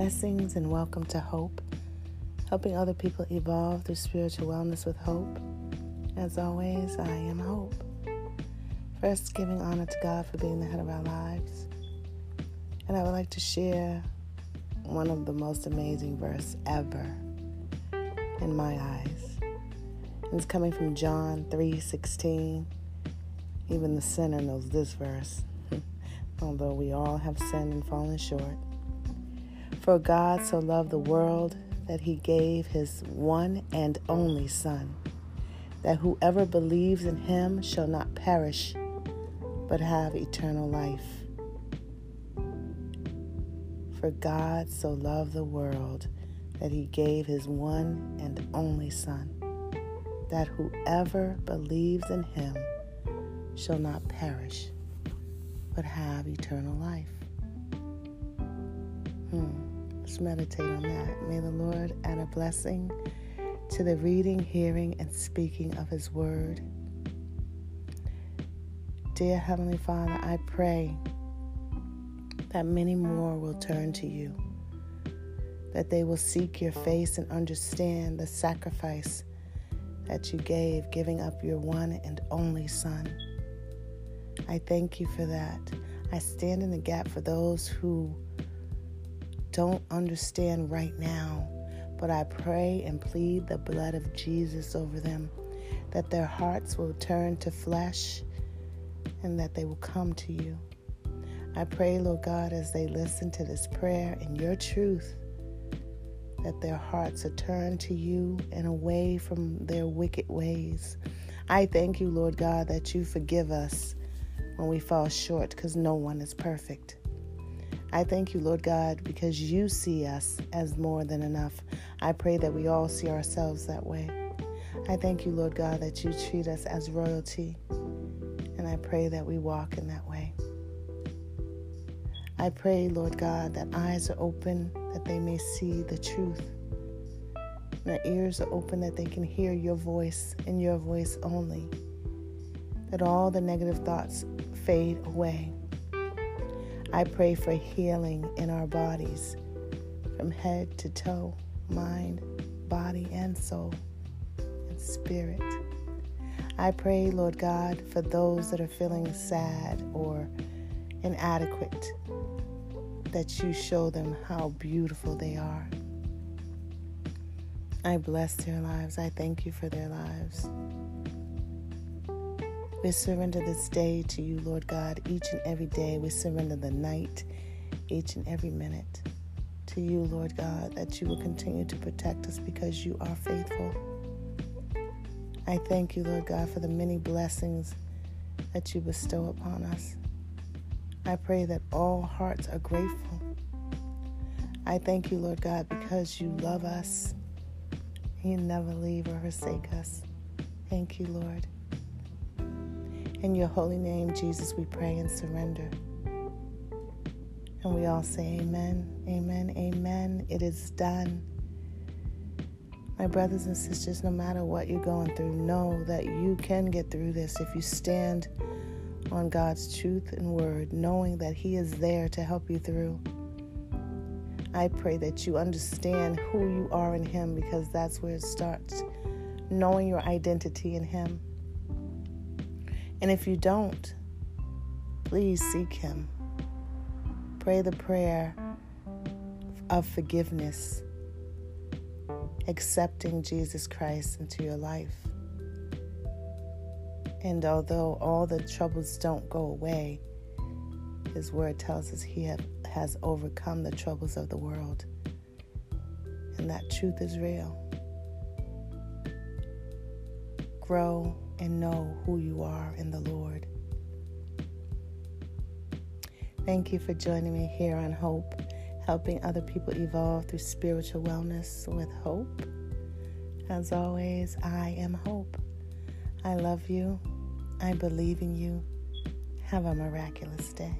Blessings and welcome to Hope, helping other people evolve through spiritual wellness with hope. As always, I am Hope. First, giving honor to God for being the head of our lives. And I would like to share one of the most amazing verse ever in my eyes. It's coming from John 3:16. Even the sinner knows this verse, although we all have sinned and fallen short. For God so loved the world that he gave his one and only Son, that whoever believes in him shall not perish, but have eternal life. For God so loved the world that he gave his one and only Son, that whoever believes in him shall not perish, but have eternal life. Hmm. Let's meditate on that. May the Lord add a blessing to the reading, hearing, and speaking of His Word. Dear Heavenly Father, I pray that many more will turn to you, that they will seek your face and understand the sacrifice that you gave, giving up your one and only Son. I thank you for that. I stand in the gap for those who don't understand right now, but I pray and plead the blood of Jesus over them, that their hearts will turn to flesh and that they will come to you. I pray, Lord God, as they listen to this prayer and your truth, that their hearts are turned to you and away from their wicked ways. I thank you, Lord God, that you forgive us when we fall short because no one is perfect. I thank you, Lord God, because you see us as more than enough. I pray that we all see ourselves that way. I thank you, Lord God, that you treat us as royalty, and I pray that we walk in that way. I pray, Lord God, that eyes are open that they may see the truth. And that ears are open that they can hear your voice and your voice only. That all the negative thoughts fade away I pray for healing in our bodies from head to toe, mind, body, and soul, and spirit. I pray, Lord God, for those that are feeling sad or inadequate, that you show them how beautiful they are. I bless their lives. I thank you for their lives. We surrender this day to you, Lord God, each and every day. We surrender the night, each and every minute to you, Lord God, that you will continue to protect us because you are faithful. I thank you, Lord God, for the many blessings that you bestow upon us. I pray that all hearts are grateful. I thank you, Lord God, because you love us. You never leave or forsake us. Thank you, Lord. In your holy name, Jesus, we pray and surrender. And we all say, Amen, Amen, Amen. It is done. My brothers and sisters, no matter what you're going through, know that you can get through this if you stand on God's truth and word, knowing that He is there to help you through. I pray that you understand who you are in Him because that's where it starts. Knowing your identity in Him. And if you don't, please seek Him. Pray the prayer of forgiveness, accepting Jesus Christ into your life. And although all the troubles don't go away, His Word tells us He have, has overcome the troubles of the world. And that truth is real. Grow and know who you are in the Lord. Thank you for joining me here on Hope, helping other people evolve through spiritual wellness with hope. As always, I am Hope. I love you. I believe in you. Have a miraculous day.